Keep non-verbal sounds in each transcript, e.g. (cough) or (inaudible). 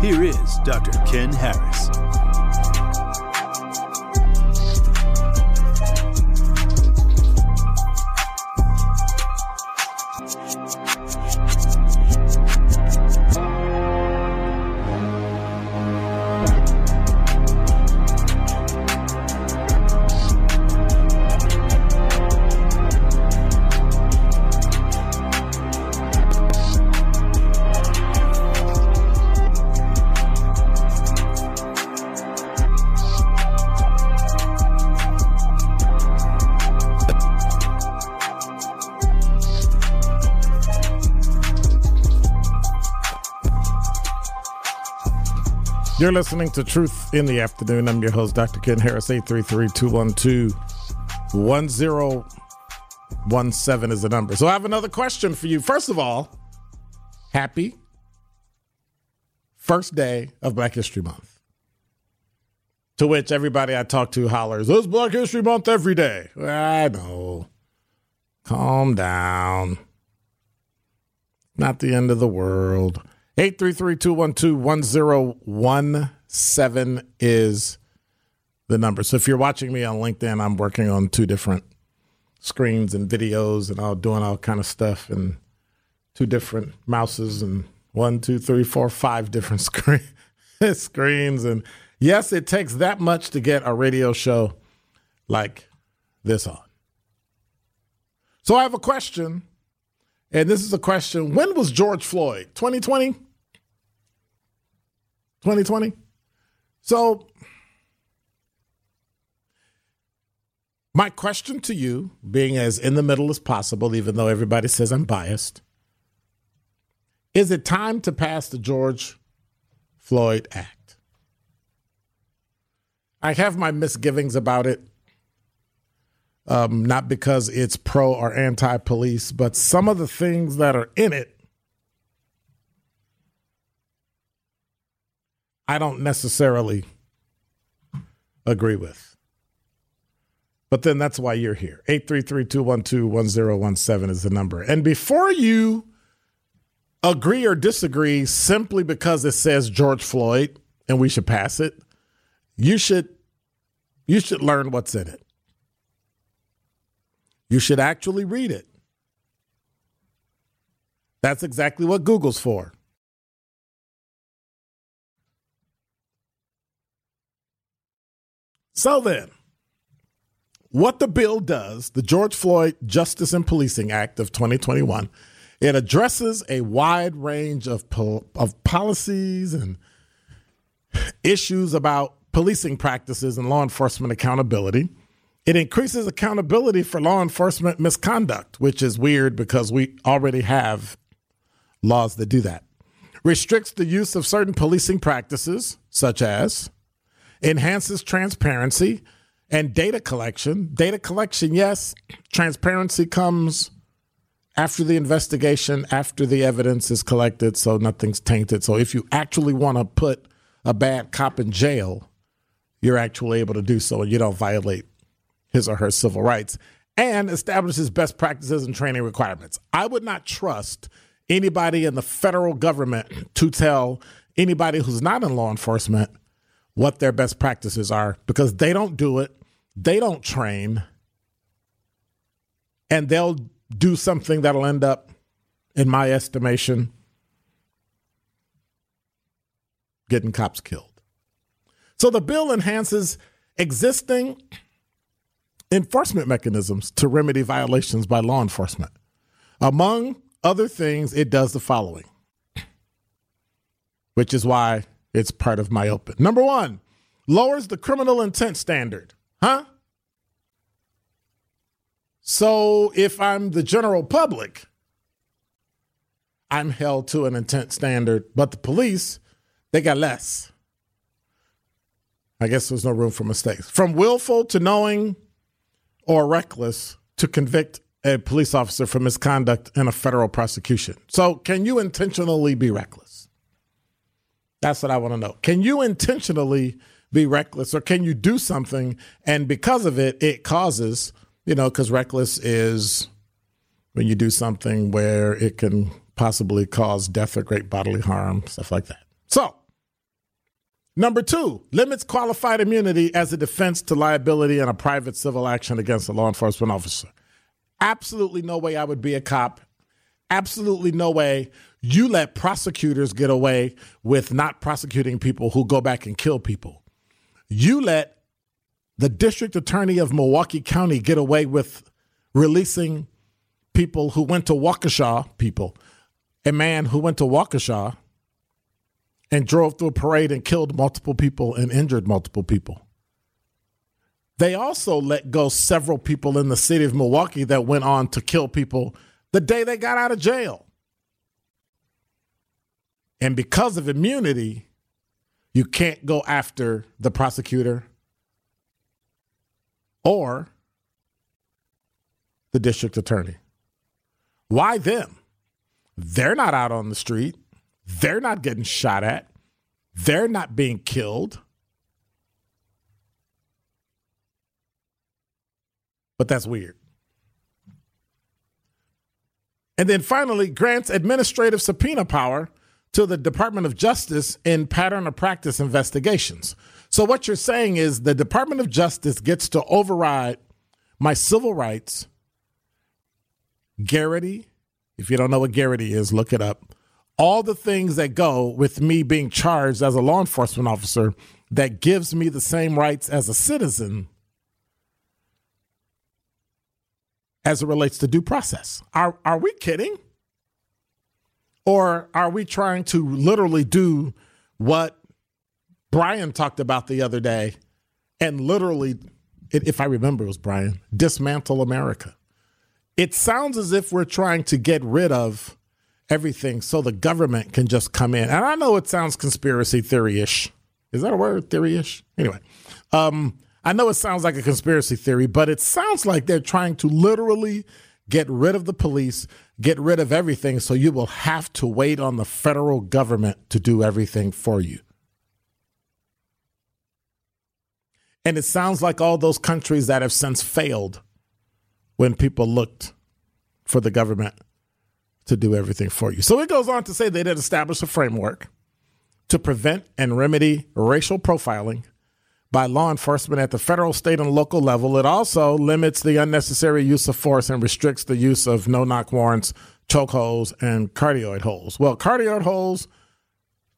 here is Dr. Ken Harris. You're listening to Truth in the Afternoon. I'm your host, Dr. Ken Harris, 833 212 1017 is the number. So I have another question for you. First of all, happy first day of Black History Month. To which everybody I talk to hollers, It's Black History Month every day. I know. Calm down. Not the end of the world. 833-212-1017 is the number. So if you're watching me on LinkedIn, I'm working on two different screens and videos and all doing all kind of stuff and two different mouses and one, two, three, four, five different (laughs) screen screens. And yes, it takes that much to get a radio show like this on. So I have a question, and this is a question. When was George Floyd? 2020? 2020? So my question to you, being as in the middle as possible, even though everybody says I'm biased, is it time to pass the George Floyd Act? I have my misgivings about it um, not because it's pro or anti police, but some of the things that are in it, I don't necessarily agree with. But then that's why you're here. 833 212 1017 is the number. And before you agree or disagree simply because it says George Floyd and we should pass it, you should you should learn what's in it. You should actually read it. That's exactly what Google's for. So then, what the bill does, the George Floyd Justice and Policing Act of 2021, it addresses a wide range of of policies and issues about policing practices and law enforcement accountability. It increases accountability for law enforcement misconduct, which is weird because we already have laws that do that. Restricts the use of certain policing practices, such as enhances transparency and data collection. Data collection, yes. Transparency comes after the investigation, after the evidence is collected, so nothing's tainted. So if you actually want to put a bad cop in jail, you're actually able to do so and you don't violate his or her civil rights and establishes best practices and training requirements. I would not trust anybody in the federal government to tell anybody who's not in law enforcement what their best practices are because they don't do it, they don't train, and they'll do something that'll end up, in my estimation, getting cops killed. So the bill enhances existing enforcement mechanisms to remedy violations by law enforcement. Among other things, it does the following, which is why it's part of my open. Number one, lowers the criminal intent standard. Huh? So if I'm the general public, I'm held to an intent standard, but the police, they got less. I guess there's no room for mistakes. From willful to knowing or reckless to convict a police officer for misconduct in a federal prosecution. So, can you intentionally be reckless? That's what I want to know. Can you intentionally be reckless or can you do something and because of it, it causes, you know, because reckless is when you do something where it can possibly cause death or great bodily harm, stuff like that. So, Number two, limits qualified immunity as a defense to liability in a private civil action against a law enforcement officer. Absolutely no way I would be a cop. Absolutely no way you let prosecutors get away with not prosecuting people who go back and kill people. You let the district attorney of Milwaukee County get away with releasing people who went to Waukesha, people, a man who went to Waukesha and drove through a parade and killed multiple people and injured multiple people. They also let go several people in the city of Milwaukee that went on to kill people the day they got out of jail. And because of immunity, you can't go after the prosecutor or the district attorney. Why them? They're not out on the street. They're not getting shot at. They're not being killed. But that's weird. And then finally, grants administrative subpoena power to the Department of Justice in pattern of practice investigations. So, what you're saying is the Department of Justice gets to override my civil rights, Garrity. If you don't know what Garrity is, look it up all the things that go with me being charged as a law enforcement officer that gives me the same rights as a citizen as it relates to due process. Are are we kidding? Or are we trying to literally do what Brian talked about the other day and literally if I remember it was Brian, dismantle America? It sounds as if we're trying to get rid of everything so the government can just come in. And I know it sounds conspiracy theory ish. Is that a word? Theory ish? Anyway, um, I know it sounds like a conspiracy theory, but it sounds like they're trying to literally get rid of the police, get rid of everything, so you will have to wait on the federal government to do everything for you. And it sounds like all those countries that have since failed when people looked for the government to do everything for you. So it goes on to say they did establish a framework to prevent and remedy racial profiling by law enforcement at the federal, state, and local level. It also limits the unnecessary use of force and restricts the use of no knock warrants, chokeholds, and carotid holds. Well, carotid holds,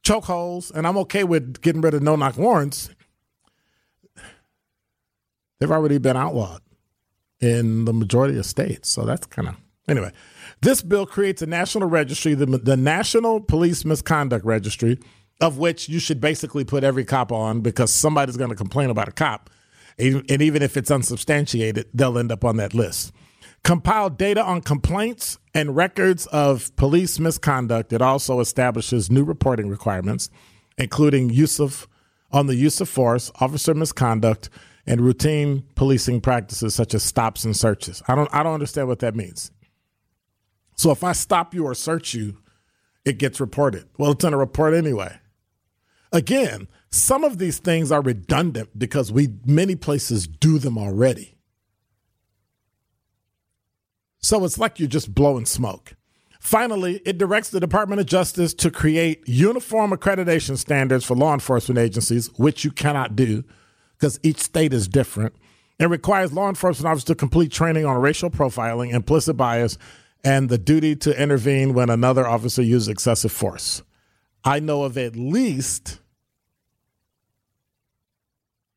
chokeholds, and I'm okay with getting rid of no knock warrants. They've already been outlawed in the majority of states. So that's kind of, anyway. This bill creates a national registry, the, the National Police Misconduct Registry, of which you should basically put every cop on because somebody's going to complain about a cop. And even if it's unsubstantiated, they'll end up on that list. Compile data on complaints and records of police misconduct. It also establishes new reporting requirements, including use of on the use of force, officer misconduct, and routine policing practices such as stops and searches. I don't I don't understand what that means. So if I stop you or search you, it gets reported. Well, it's in a report anyway. Again, some of these things are redundant because we many places do them already. So it's like you're just blowing smoke. Finally, it directs the Department of Justice to create uniform accreditation standards for law enforcement agencies, which you cannot do because each state is different. It requires law enforcement officers to complete training on racial profiling, implicit bias, and the duty to intervene when another officer uses excessive force. I know of at least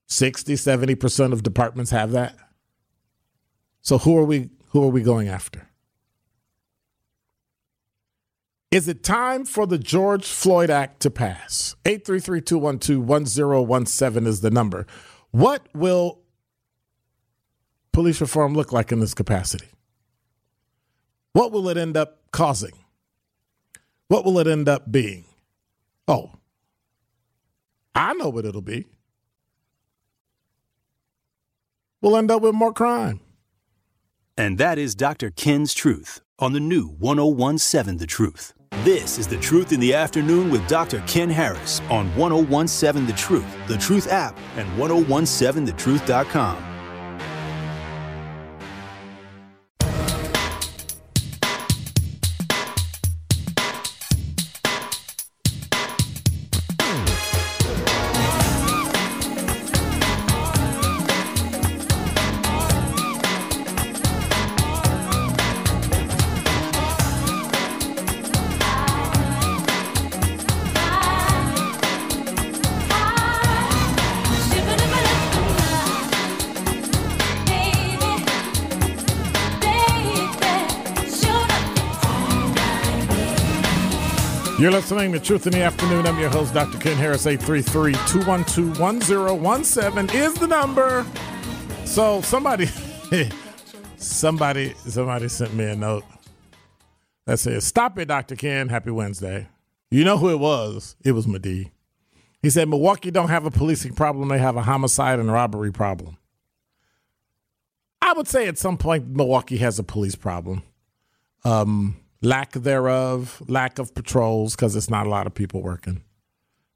60, 70% of departments have that. So who are we who are we going after? Is it time for the George Floyd Act to pass? 833-212-1017 is the number. What will police reform look like in this capacity? What will it end up causing? What will it end up being? Oh, I know what it'll be. We'll end up with more crime. And that is Dr. Ken's Truth on the new 1017 The Truth. This is The Truth in the Afternoon with Dr. Ken Harris on 1017 The Truth, The Truth app, and 1017thetruth.com. listening to Truth in the Afternoon. I'm your host, Dr. Ken Harris. 833 212 1017 is the number. So somebody, (laughs) somebody, somebody sent me a note that says, Stop it, Dr. Ken. Happy Wednesday. You know who it was? It was Madi. He said, Milwaukee don't have a policing problem, they have a homicide and robbery problem. I would say at some point Milwaukee has a police problem. Um, lack thereof, lack of patrols because it's not a lot of people working.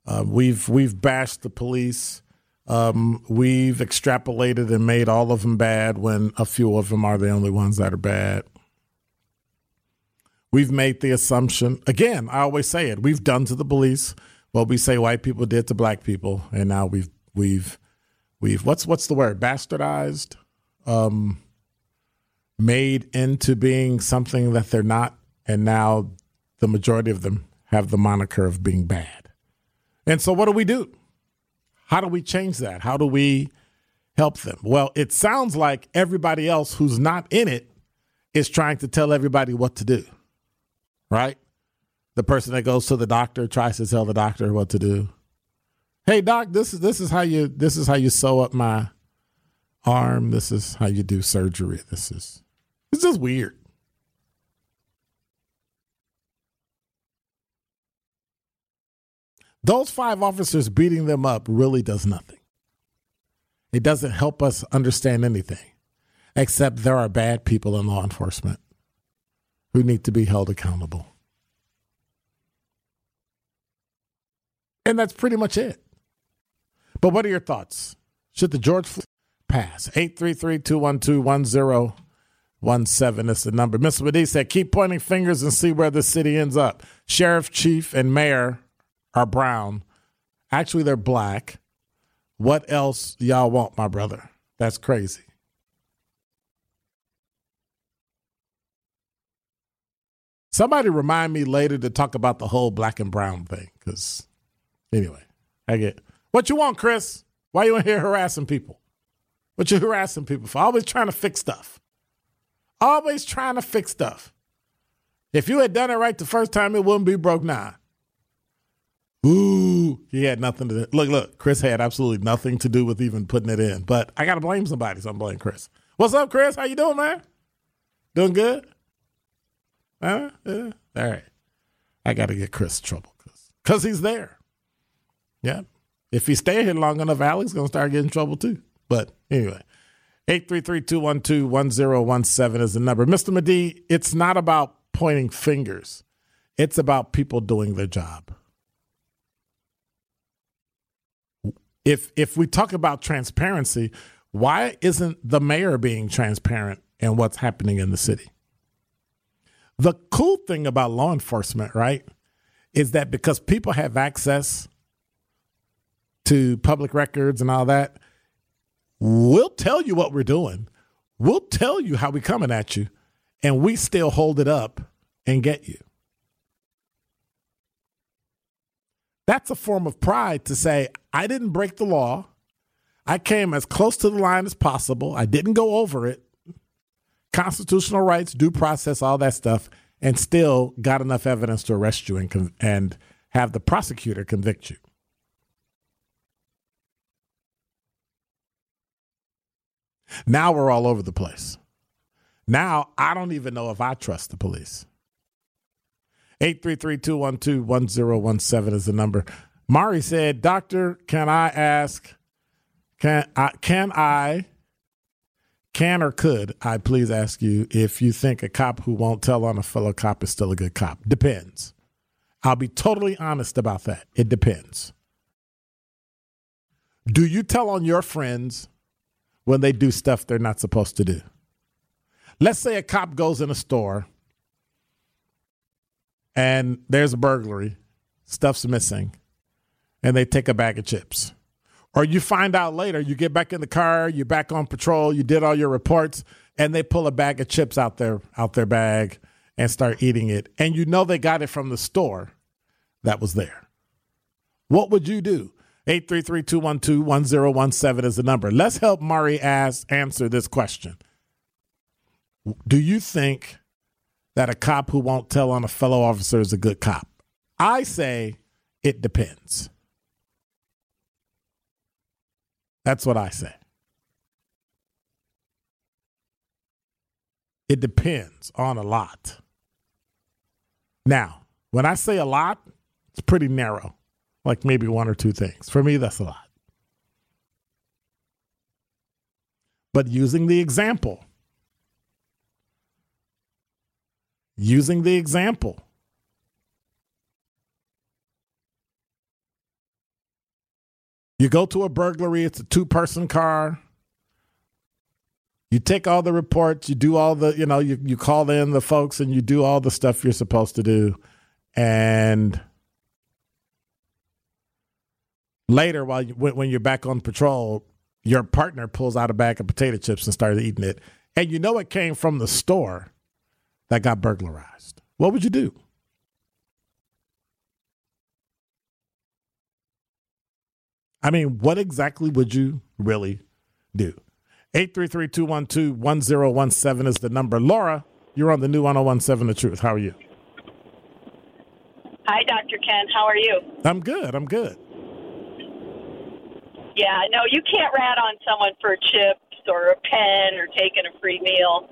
Uh, we've we've bashed the police. Um, we've extrapolated and made all of them bad when a few of them are the only ones that are bad. We've made the assumption again. I always say it. We've done to the police what we say white people did to black people, and now we've we've we've what's what's the word bastardized, um, made into being something that they're not and now the majority of them have the moniker of being bad. And so, what do we do? How do we change that? How do we help them? Well, it sounds like everybody else who's not in it is trying to tell everybody what to do, right? The person that goes to the doctor tries to tell the doctor what to do. Hey, doc, this is this is how you this is how you sew up my arm. This is how you do surgery. This is it's just weird. Those five officers beating them up really does nothing. It doesn't help us understand anything, except there are bad people in law enforcement who need to be held accountable. And that's pretty much it. But what are your thoughts? Should the George Floyd pass? 833-212-1017 is the number. Mr. Medee said, keep pointing fingers and see where the city ends up. Sheriff, chief, and mayor are brown. Actually, they're black. What else y'all want, my brother? That's crazy. Somebody remind me later to talk about the whole black and brown thing. Because, anyway, I get what you want, Chris. Why you in here harassing people? What you harassing people for? Always trying to fix stuff. Always trying to fix stuff. If you had done it right the first time, it wouldn't be broke now. Ooh, he had nothing to do. look. Look, Chris had absolutely nothing to do with even putting it in. But I got to blame somebody, so I'm blaming Chris. What's up, Chris? How you doing, man? Doing good? Huh? Yeah. All right. I got to get Chris trouble because cause he's there. Yeah. If he stay here long enough, Alex to start getting in trouble too. But anyway, 833-212-1017 is the number. Mr. Medee, it's not about pointing fingers. It's about people doing their job. If if we talk about transparency, why isn't the mayor being transparent in what's happening in the city? The cool thing about law enforcement, right, is that because people have access to public records and all that, we'll tell you what we're doing. We'll tell you how we're coming at you, and we still hold it up and get you. That's a form of pride to say, I didn't break the law. I came as close to the line as possible. I didn't go over it. Constitutional rights, due process, all that stuff, and still got enough evidence to arrest you and, and have the prosecutor convict you. Now we're all over the place. Now I don't even know if I trust the police. 833-212-1017 is the number. Mari said, "Doctor, can I ask can I can I can or could I please ask you if you think a cop who won't tell on a fellow cop is still a good cop? Depends. I'll be totally honest about that. It depends. Do you tell on your friends when they do stuff they're not supposed to do? Let's say a cop goes in a store and there's a burglary, stuff's missing, and they take a bag of chips. Or you find out later, you get back in the car, you're back on patrol, you did all your reports, and they pull a bag of chips out their out their bag and start eating it. And you know they got it from the store that was there. What would you do? 833-212-1017 is the number. Let's help Mari ask answer this question. Do you think that a cop who won't tell on a fellow officer is a good cop? I say it depends. That's what I say. It depends on a lot. Now, when I say a lot, it's pretty narrow, like maybe one or two things. For me, that's a lot. But using the example, using the example, You go to a burglary, it's a two person car. You take all the reports, you do all the, you know, you, you call in the folks and you do all the stuff you're supposed to do. And later, while you, when you're back on patrol, your partner pulls out a bag of potato chips and starts eating it. And you know it came from the store that got burglarized. What would you do? I mean, what exactly would you really do? 833-212-1017 is the number. Laura, you're on the new 1017 The Truth. How are you? Hi, Dr. Ken. How are you? I'm good. I'm good. Yeah, no, you can't rat on someone for chips or a pen or taking a free meal.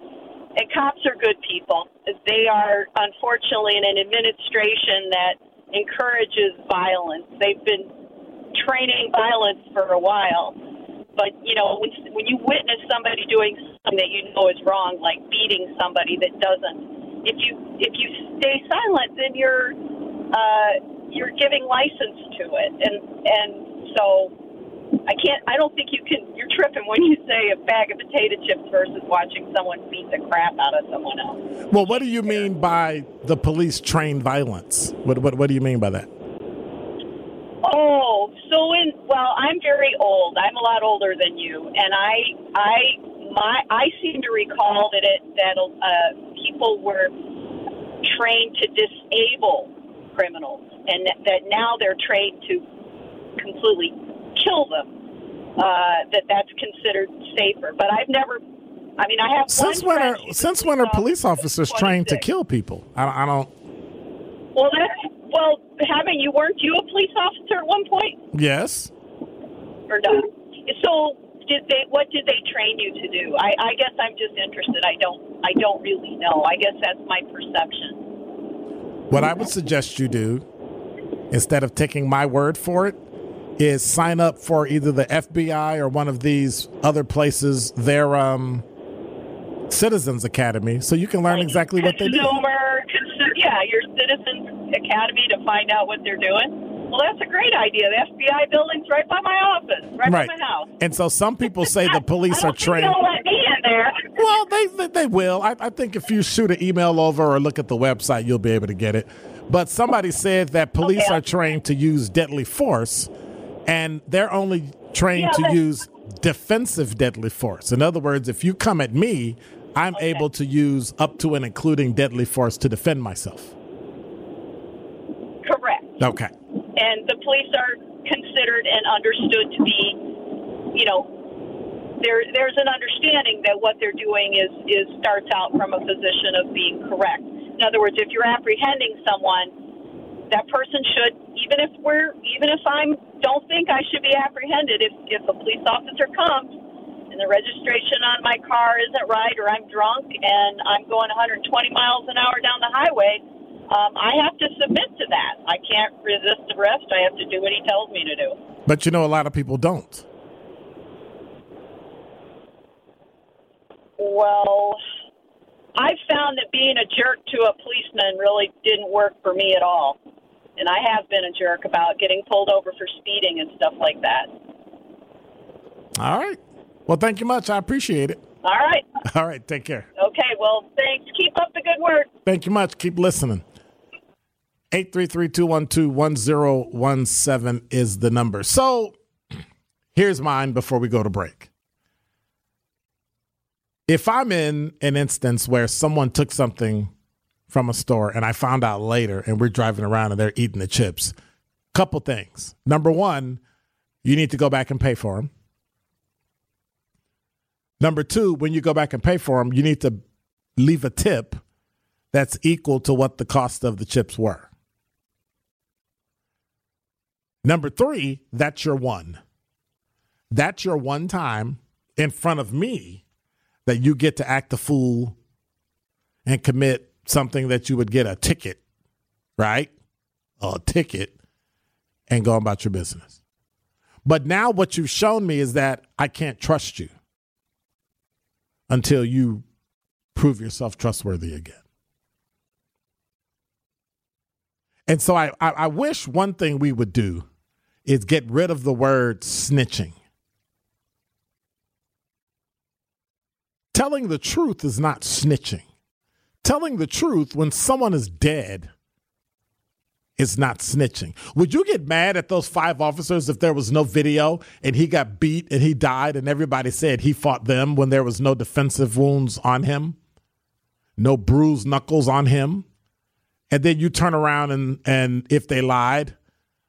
And cops are good people. They are, unfortunately, in an administration that encourages violence. They've been training violence for a while. But you know, when when you witness somebody doing something that you know is wrong, like beating somebody that doesn't, if you if you stay silent, then you're uh, you're giving license to it, and and so I can't. I don't think you can. You're tripping when you say a bag of potato chips versus watching someone beat the crap out of someone else. Well, what do you mean by the police trained violence? What what what do you mean by that? Oh, so in well, I'm very old. I'm a lot older than you, and I I my I seem to recall that it that uh, people were trained to disable criminals, and that, that now they're trained to completely kill them. Uh, that that's considered safer, but I've never. I mean, I have since when are since when are police officers trained to kill people? I, I don't. Well, that's well, having you weren't you a police officer at one point? Yes. Or not? So did they? What did they train you to do? I, I guess I'm just interested. I don't. I don't really know. I guess that's my perception. What I would suggest you do, instead of taking my word for it, is sign up for either the FBI or one of these other places. Their um, Citizens Academy, so you can learn exactly what they do. Consumer, yeah, your Citizens Academy to find out what they're doing. Well, that's a great idea. The FBI building's right by my office, right, Right. by my house. And so some people say the police (laughs) are trained. They'll let me in there. (laughs) Well, they they, they will. I, I think if you shoot an email over or look at the website, you'll be able to get it. But somebody said that police Okay. are trained to use deadly force, and they're only trained Yeah, to use defensive deadly force. In other words, if you come at me, I'm able to use up to and including deadly force to defend myself. Correct. Okay. and the police are considered and understood to be, you know, there there's an understanding that what they're doing is is starts out from a position of being correct. In other words, if you're apprehending someone, that person should, even if we're, even if I'm don't think I should be apprehended, if if a police officer comes and the registration on my car isn't right, or I'm drunk and I'm going 120 miles an hour down the highway, um, I have to submit to that. I can't resist arrest. I have to do what he tells me to do. But you know, a lot of people don't. Well, I've found that being a jerk to a policeman really didn't work for me at all. And I have been a jerk about getting pulled over for speeding and stuff like that. All right. Well, thank you much. I appreciate it. All right. All right. Take care. Okay. Well, thanks. Keep up the good work. Thank you much. Keep listening. 833-212-1017 is the number. So here's mine before we go to break. If I'm in an instance where someone took something from a store and I found out later and we're driving around and they're eating the chips, couple things. Number one, you need to go back and pay for them. Number two, when you go back and pay for them, you need to leave a tip that's equal to what the cost of the chips were. Number three, that's your one. That's your one time in front of me that you get to act a fool and commit something that you would get a ticket, right? A ticket and go about your business. But now what you've shown me is that I can't trust you until you prove yourself trustworthy again. And so I, I, I wish one thing we would do is get rid of the word snitching. Telling the truth is not snitching. Telling the truth when someone is dead is not snitching. Would you get mad at those five officers if there was no video and he got beat and he died and everybody said he fought them when there was no defensive wounds on him? No bruised knuckles on him? And then you turn around and and if they lied,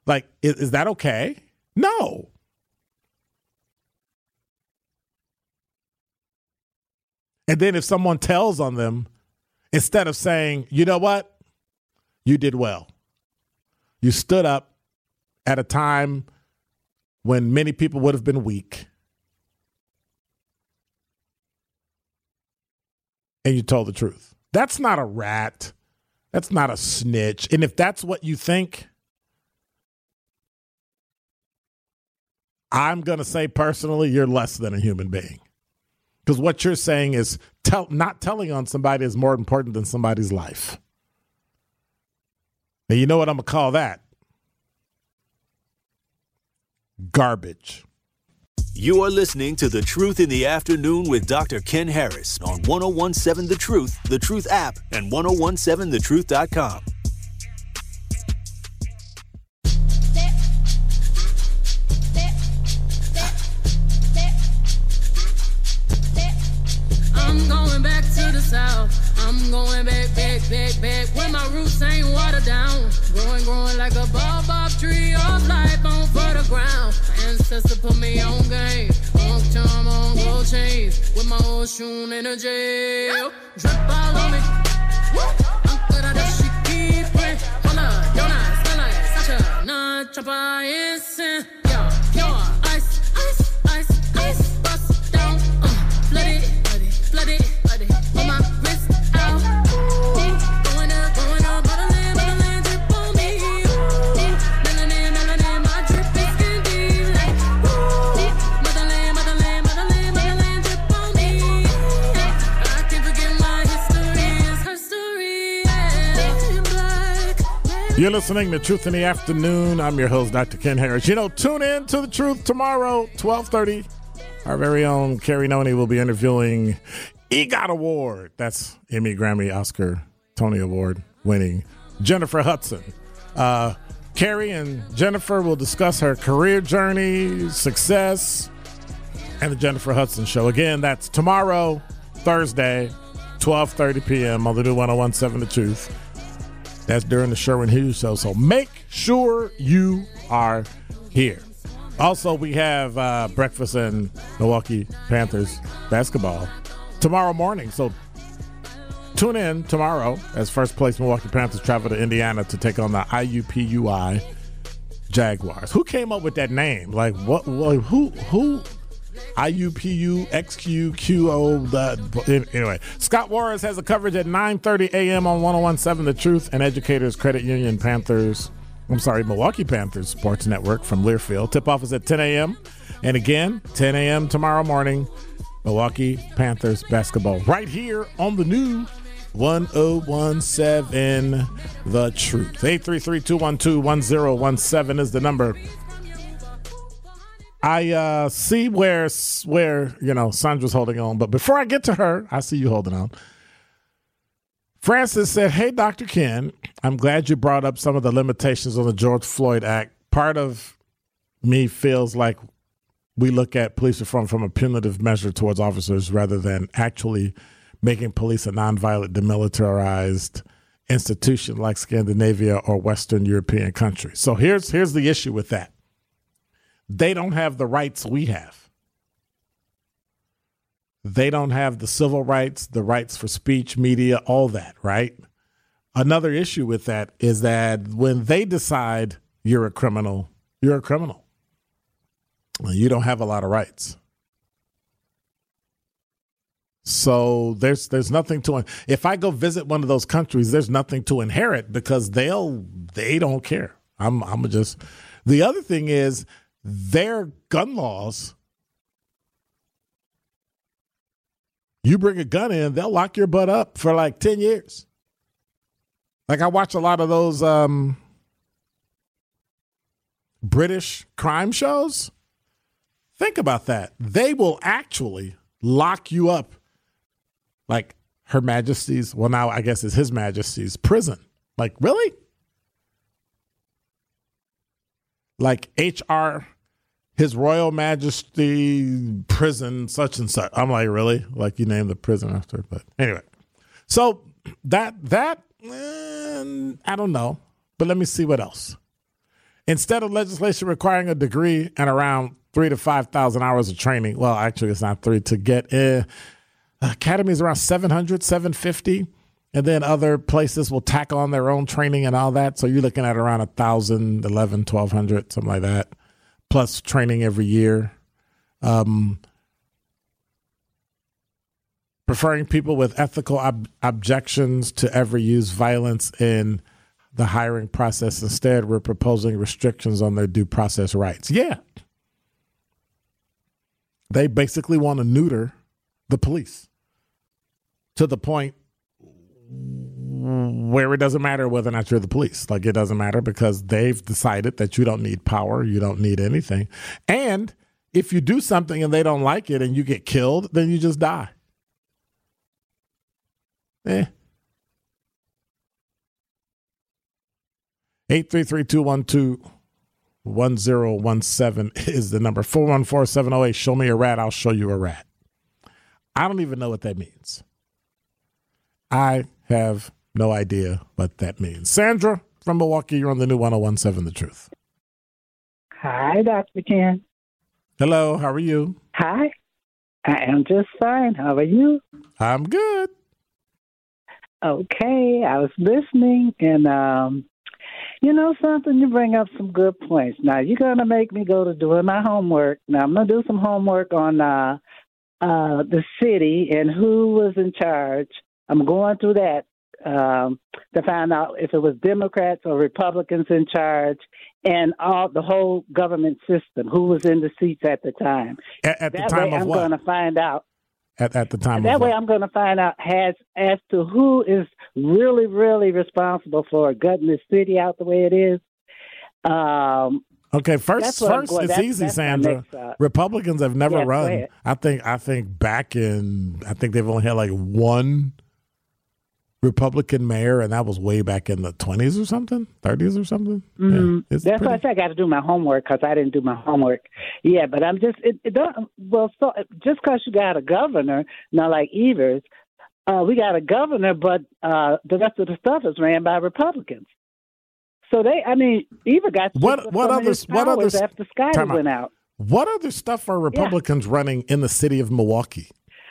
like is, is that okay? No. And then if someone tells on them, instead of saying, you know what? You did well. You stood up at a time when many people would have been weak. And you told the truth. That's not a rat. That's not a snitch. And if that's what you think, I'm going to say personally, you're less than a human being. Because what you're saying is tell, not telling on somebody is more important than somebody's life. Now, you know what I'm going to call that? Garbage. You are listening to The Truth in the Afternoon with Dr. Ken Harris on 1017 The Truth, The Truth app, and 1017thetruth.com. south. I'm going back, back, back, back. Where my roots ain't watered down. Growing, growing like a baobab tree of life on fertile ground. My ancestors put me on game. On charm, on gold chains. With my old shoe in a jail. Drip all on me. I'm good at that she keep it. Hold up, don't I smell like such a You're listening to Truth in the Afternoon. I'm your host, Dr. Ken Harris. You know, tune in to the Truth tomorrow, 1230. Our very own Carrie Noni will be interviewing EGOT Award. That's Emmy, Grammy, Oscar, Tony Award winning Jennifer Hudson. Uh, Carrie and Jennifer will discuss her career journey, success, and the Jennifer Hudson Show. Again, that's tomorrow, Thursday, 12.30 p.m. on the new 1017 The Truth. That's during the Sherwin Hughes Show. So make sure you are here. Also, we have uh, breakfast and Milwaukee Panthers basketball tomorrow morning. So tune in tomorrow as first place Milwaukee Panthers travel to Indiana to take on the IUPUI Jaguars. Who came up with that name? Like what? Like, who? Who? IUPU XQQO. Anyway, Scott Warras has a coverage at 9:30 a.m. on 101.7 The Truth and Educators Credit Union Panthers. I'm sorry, Milwaukee Panthers Sports Network from Learfield. Tip off is at 10 a.m. And again, 10 a.m. tomorrow morning, Milwaukee Panthers basketball right here on the new 1017 The Truth. 833 212 1017 is the number. I uh, see where where you know Sandra's holding on, but before I get to her, I see you holding on. Francis said, "Hey, Doctor Ken, I'm glad you brought up some of the limitations on the George Floyd Act. Part of me feels like we look at police reform from a punitive measure towards officers rather than actually making police a nonviolent, demilitarized." institution like Scandinavia or Western European countries. So here's here's the issue with that they don't have the rights we have. They don't have the civil rights, the rights for speech, media, all that, right? Another issue with that is that when they decide you're a criminal, you're a criminal. You don't have a lot of rights. So there's there's nothing to if I go visit one of those countries, there's nothing to inherit because they'll they don't care. I'm I'm just the other thing is their gun laws, you bring a gun in, they'll lock your butt up for like 10 years. Like I watch a lot of those um, British crime shows. Think about that. They will actually lock you up like Her Majesty's, well, now I guess it's His Majesty's prison. Like, really? like HR, His Royal Majesty Prison, such and such. I'm like, really? Like you named the prison after? But anyway, so that that eh, I don't know, but let me see what else. Instead of legislation requiring a degree and around three to five thousand hours of training, well, actually, it's not three to get in. Academy is around 700, 750 and then other places will tack on their own training and all that. So you're looking at around a thousand, eleven, twelve hundred, something like that, plus training every year. Um, preferring people with ethical ob- objections to ever use violence in the hiring process. Instead, we're proposing restrictions on their due process rights. Yeah. They basically want to neuter the police to the point where it doesn't matter whether or not you're the police. Like it doesn't matter because they've decided that you don't need power, you don't need anything. And if you do something and they don't like it and you get killed, then you just die. Eh. 833-212-1017 is the number. 414-708. Show me a rat, I'll show you a rat. I don't even know what that means. I have no idea what that means. Sandra from Milwaukee, you're on the new 1017 The Truth. Hi, Dr. Ken. Hello, how are you? Hi. I am just fine. How are you? I'm good. Okay, I was listening and um you know something, you bring up some good points. Now you're gonna make me go to doing my homework. Now I'm gonna do some homework on uh uh the city and who was in charge I'm going through that um, to find out if it was Democrats or Republicans in charge, and all the whole government system, who was in the seats at the time. At, at the time way, of I'm what? going to find out at, at the time. That way, vote. I'm going to find out as as to who is really, really responsible for gutting the city out the way it is. Um, Okay, first, first, it's that's- easy, that's Sandra. Republicans have never run. I think, I think back in, I think they've only had like one Republican mayor, and that was way back in the twenties or something, thirties or something. mhm. Yeah, that's why I pretty- say I got to do my homework because I didn't do my homework. Yeah, but I'm just it, it don't well. So just because you got a governor, not like Evers, uh, we got a governor, but uh, the rest of the stuff is ran by Republicans. So they, I mean, Eva got What- what other- what other- after Scotty went out. What other stuff are Republicans running in the city of Milwaukee?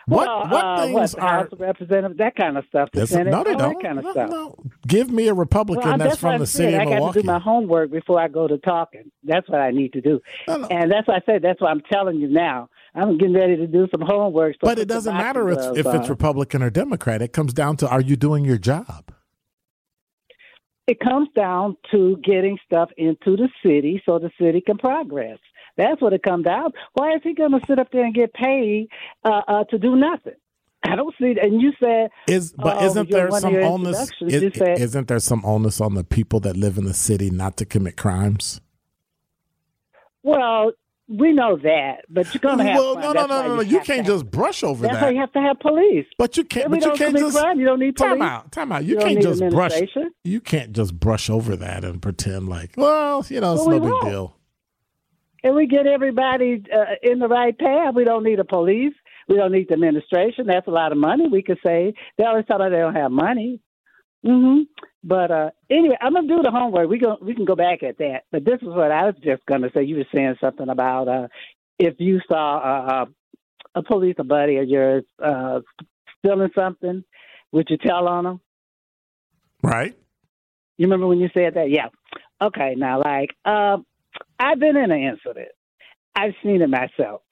What well, what uh, things what, are? House of Representatives, that kind of stuff. The Senate, no, they don't. Kind of no, stuff. no. Give me a Republican Well, that's, what from I the city I of got to do my homework before I go to talking. That's what I need to do. No. And that's why I said that's why I'm telling you now. I'm getting ready to do some homework. So but it doesn't matter if, if it's. Republican or Democrat. It comes down to are you doing your job? It comes down to getting stuff into the city so the city can progress. That's what it comes down. Why is he going to sit up there and get paid uh, uh, to do nothing? I don't see. that. And you said Is but Oh, isn't there some onus? Is, you said- isn't there some onus on the people that live in the city not to commit crimes? Well, we know that, but you're going to have well, crime. no, no, no, no, no. You can't just brush over That's why you have to have police. But you can't. If we But you can't just crime, you don't need police. time out. Time out. You, You can't just brush. You can't just brush over that and pretend like, well, you know, it's Well, we no big won't. deal. And we get everybody uh, in the right path. We don't need a police. We don't need the administration. That's a lot of money we could save. They always tell us they don't have money. Mm-hmm. But uh, anyway, I'm gonna do the homework. We go. We can go back at that. But this is what I was just gonna say. You were saying something about uh, if you saw uh, a police a buddy of yours uh, stealing something, would you tell on them? Right? You remember when you said that? Yeah. Okay. Now, like, um, I've been in an incident. I've seen it myself,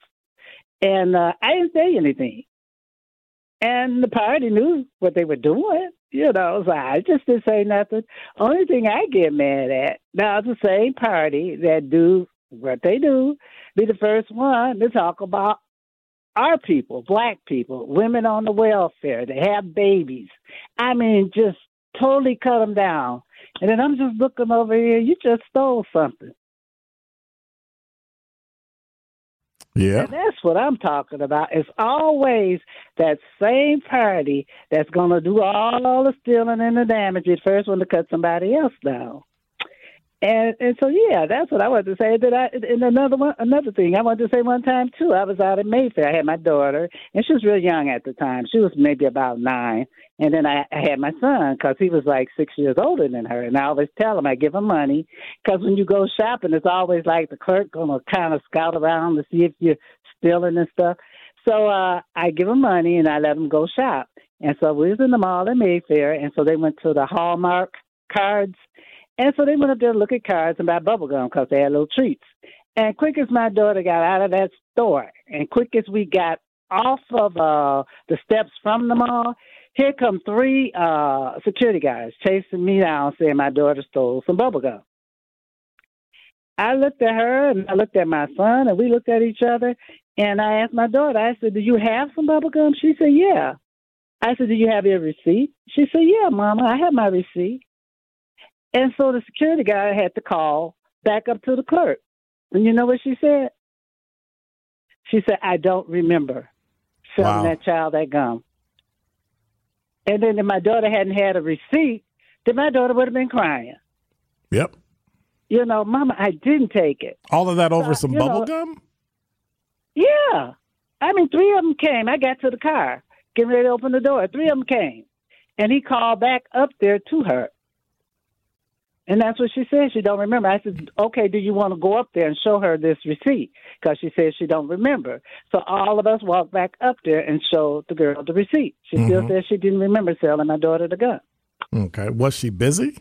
and uh, I didn't say anything. And the party knew what they were doing. You know, so I just didn't say nothing. Only thing I get mad at now it's the same party that do what they do, be the first one to talk about our people, black people, women on the welfare, they have babies. I mean, just totally cut them down. And then I'm just looking over here. You just stole something. Yeah. And that's what I'm talking about. It's always that same party that's going to do all the stealing and the damage. It's first one to cut somebody else down. And and so yeah, that's what I wanted to say. That I and another one, another thing I wanted to say one time too. I was out in Mayfair. I had my daughter, and she was real young at the time. She was maybe about nine, and then I, I had my son because he was like six years older than her. And I always tell him I give him money because when you go shopping, it's always like the clerk gonna kind of scout around to see if you're stealing and stuff. So uh, I give them money and I let them go shop. And so we was in the mall in Mayfair, and so they went to the Hallmark cards and so they went up there to look at cards and buy bubble gum because they had little treats. And quick as my daughter got out of that store, and quick as we got off of uh, the steps from the mall, here come three uh, security guys chasing me down, saying my daughter stole some bubble gum. I looked at her and I looked at my son, and we looked at each other. And I asked my daughter, I said, "Do you have some bubble gum?" She said, "Yeah." I said, "Do you have your receipt?" She said, "Yeah, Mama, I have my receipt." And so the security guy had to call back up to the clerk. And you know what she said? She said, I don't remember selling Wow. that child that gum. And then if my daughter hadn't had a receipt, then my daughter would have been crying. Yep. You know, Mama, I didn't take it. All of that over Uh, some bubble know- gum? Yeah. I mean, three of them came. I got to the car, getting ready to open the door. Three of them came. And he called back up there to her. And that's what she said. She don't remember. I said, okay, do you want to go up there and show her this receipt? Because she said she don't remember. So all of us walked back up there and showed the girl the receipt. She still Mhm. said she didn't remember selling my daughter the gun. Okay. Was she busy?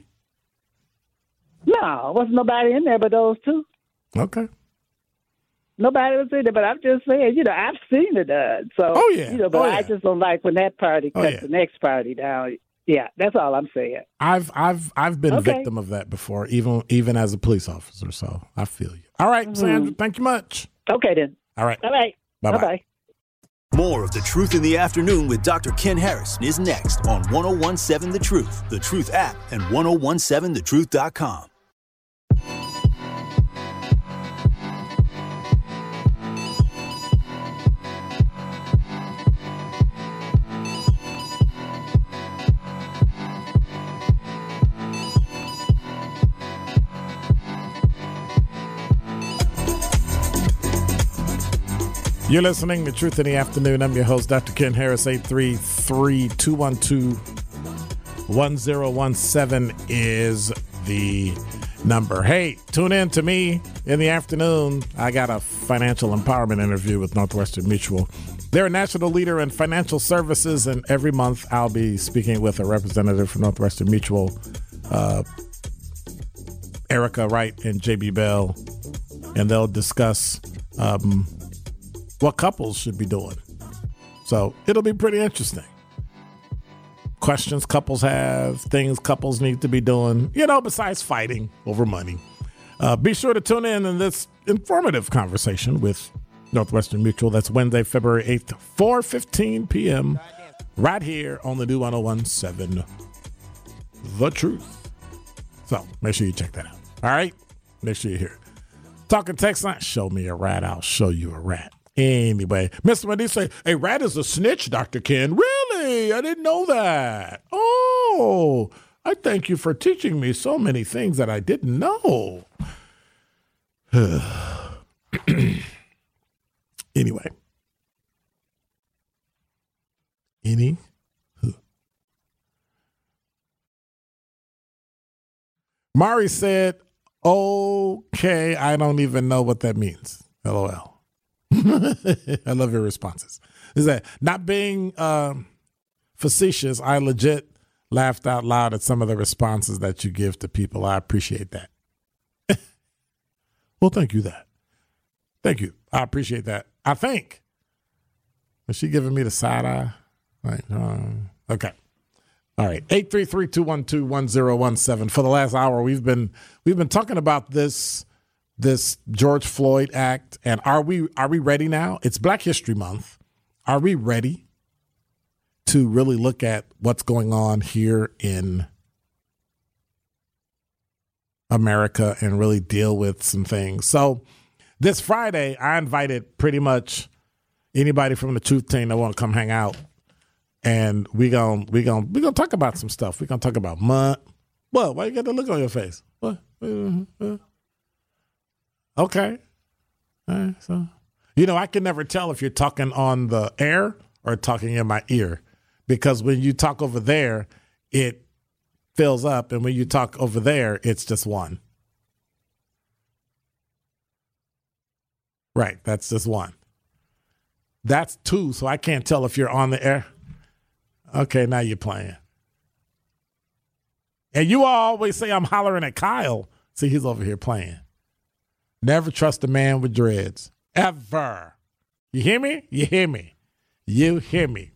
No, wasn't nobody in there but those two. Okay. Nobody was in there, but I'm just saying, you know, I've seen it done. So, Oh, yeah. you know, but Oh, I just don't like when that party Oh, cuts yeah. the next party down. Yeah, that's all I'm saying. I've I've I've been Okay. victim of that before, even even as a police officer. So I feel you. All right, Mm-hmm. Sandra. Thank you much. Okay then. All right. All right. Bye-bye. Bye bye. More of The Truth in the Afternoon with Dr. Ken Harrison is next on 1017 The Truth, The Truth app, and 1017thetruth.com. You're listening to Truth in the Afternoon. I'm your host, Dr. Ken Harris. 833 212 1017 is the number. Hey, tune in to me in the afternoon. I got a financial empowerment interview with Northwestern Mutual. They're a national leader in financial services, and every month I'll be speaking with a representative from Northwestern Mutual, uh, Erica Wright and JB Bell, and they'll discuss. Um, what couples should be doing. So it'll be pretty interesting. Questions couples have, things couples need to be doing, you know, besides fighting over money. Uh, be sure to tune in in this informative conversation with Northwestern Mutual. That's Wednesday, February 8th, 4.15 p.m. right here on the new 1017 The Truth. So make sure you check that out. All right? Make sure you hear it. Talking text line, show me a rat, I'll show you a rat. Anyway, Mr. Say, a rat is a snitch, Dr. Ken. Really? I didn't know that. Oh, I thank you for teaching me so many things that I didn't know. (sighs) anyway. Any Mari said, okay, I don't even know what that means. LOL. (laughs) I love your responses. Is that not being um, facetious? I legit laughed out loud at some of the responses that you give to people. I appreciate that. (laughs) well, thank you. That. Thank you. I appreciate that. I think. Was she giving me the side eye? Right. Um, okay. All right. 833-212-1017. For the last hour, we've been we've been talking about this this George Floyd Act, and are we are we ready now? It's Black History Month. Are we ready to really look at what's going on here in America and really deal with some things? So this Friday, I invited pretty much anybody from the Truth Team that want to come hang out, and we going we gonna we gonna talk about some stuff. We gonna talk about month. What? Why you got the look on your face? What? Mm-hmm, mm-hmm. Okay. So you know, I can never tell if you're talking on the air or talking in my ear because when you talk over there, it fills up, and when you talk over there, it's just one. Right, that's just one. That's two, so I can't tell if you're on the air. Okay, now you're playing. And you always say I'm hollering at Kyle. See, he's over here playing. Never trust a man with dreads. Ever. You hear me? You hear me. You hear me.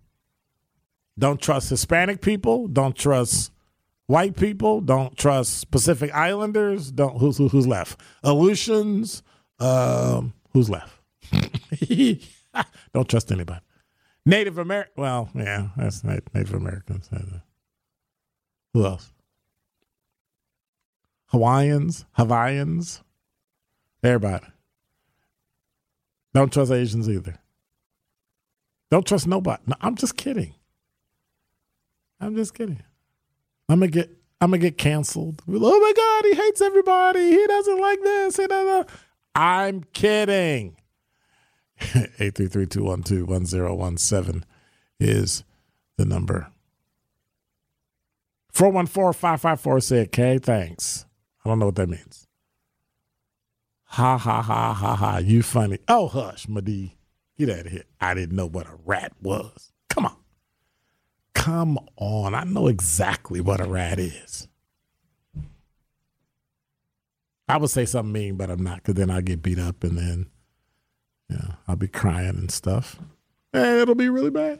Don't trust Hispanic people. Don't trust white people. Don't trust Pacific Islanders. Don't who's who's left? Aleutians. Um, who's left? (laughs) Don't trust anybody. Native American. Well, yeah, that's Native Americans. Who else? Hawaiians. Hawaiians. Everybody. Don't trust Asians either. Don't trust nobody. No, I'm just kidding. I'm just kidding. I'm gonna get I'm gonna get canceled. Oh my God, he hates everybody. He doesn't like this. He doesn't. I'm kidding. (laughs) 833-212-1017 is the number. 414-554 said, okay, thanks. I don't know what that means. Ha ha ha ha ha. You funny. Oh, hush, Madi. Get out of here. I didn't know what a rat was. Come on. Come on. I know exactly what a rat is. I would say something mean, but I'm not, because then I'll get beat up and then yeah, I'll be crying and stuff. And it'll be really bad.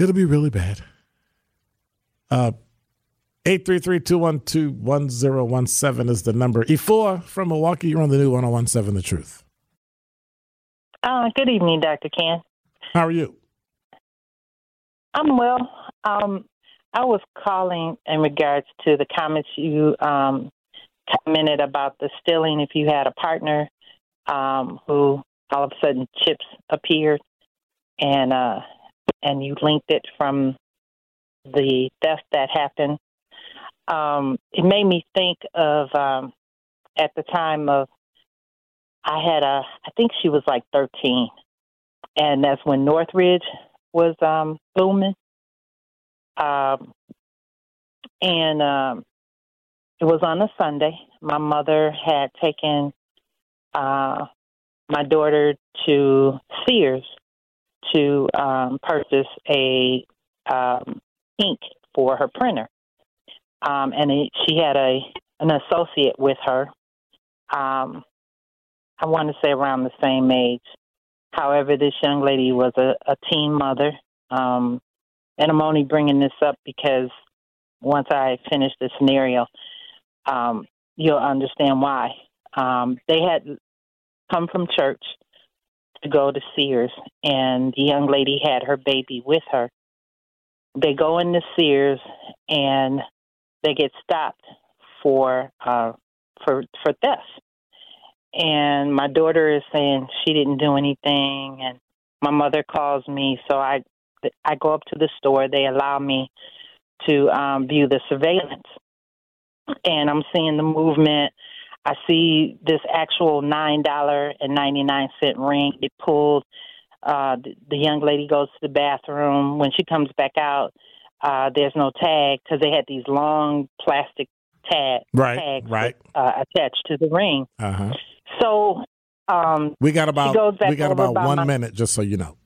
It'll be really bad. Uh 833-212-1017 is the number. E4 from Milwaukee, you're on the new 1017 The Truth. Uh, good evening, Dr. Ken. How are you? I'm well. Um, I was calling in regards to the comments you um, commented about the stealing. If you had a partner um, who all of a sudden chips appeared, and uh, and you linked it from the theft that happened, um, it made me think of um, at the time of I had a I think she was like 13, and that's when Northridge was um, booming. Um, and um, it was on a Sunday. My mother had taken uh, my daughter to Sears to um, purchase a um, ink for her printer, um, and it, she had a an associate with her. Um, I want to say around the same age. However, this young lady was a, a teen mother, um, and I'm only bringing this up because once I finish the scenario, um, you'll understand why. Um, they had come from church to go to Sears, and the young lady had her baby with her. They go into Sears, and they get stopped for uh, for for theft. And my daughter is saying she didn't do anything, and my mother calls me, so I I go up to the store. They allow me to um, view the surveillance, and I'm seeing the movement. I see this actual nine dollar and ninety nine cent ring. It pulled. Uh, the, the young lady goes to the bathroom. When she comes back out, uh, there's no tag because they had these long plastic tag Right, tags right. uh, attached to the ring. Uh huh. So um, We got about goes back we got about one my- minute, just so you know.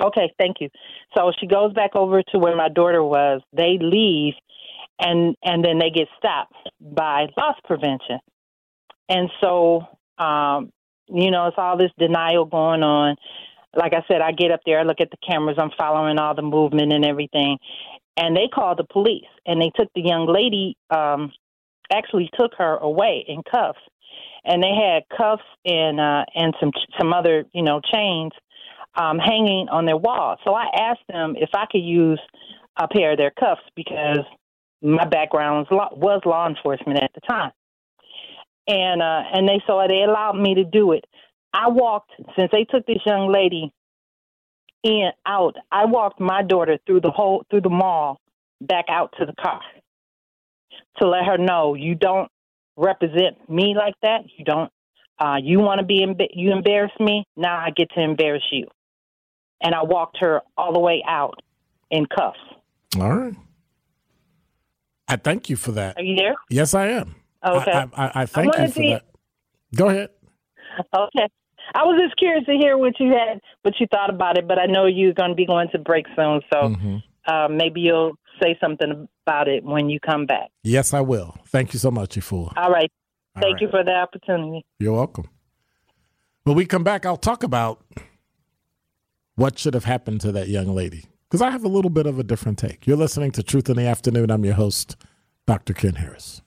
Okay, thank you. So she goes back over to where my daughter was. They leave, and and then they get stopped by loss prevention. And so, um, you know, it's all this denial going on. Like I said, I get up there, I look at the cameras, I'm following all the movement and everything, and they called the police, and they took the young lady. Um, actually, took her away in cuffs, and they had cuffs and uh, and some some other you know chains um, hanging on their wall. So I asked them if I could use a pair of their cuffs because my background was law, was law enforcement at the time, and uh, and they so they allowed me to do it. I walked since they took this young lady in out. I walked my daughter through the whole through the mall back out to the car to let her know you don't represent me like that. You don't. Uh, you want to be emb- you embarrass me. Now I get to embarrass you and I walked her all the way out in cuffs. All right. I thank you for that. Are you there? Yes, I am. Okay. I, I, I thank you for to- that. Go ahead. (laughs) Okay. I was just curious to hear what you had, what you thought about it, but I know you're going to be going to break soon, so Mhm. uh, maybe you'll say something about it when you come back. Yes, I will. Thank you so much, you fool. All right. All Thank right. you for the opportunity. You're welcome. When we come back, I'll talk about what should have happened to that young lady because I have a little bit of a different take. You're listening to Truth in the Afternoon. I'm your host, Dr. Ken Harris.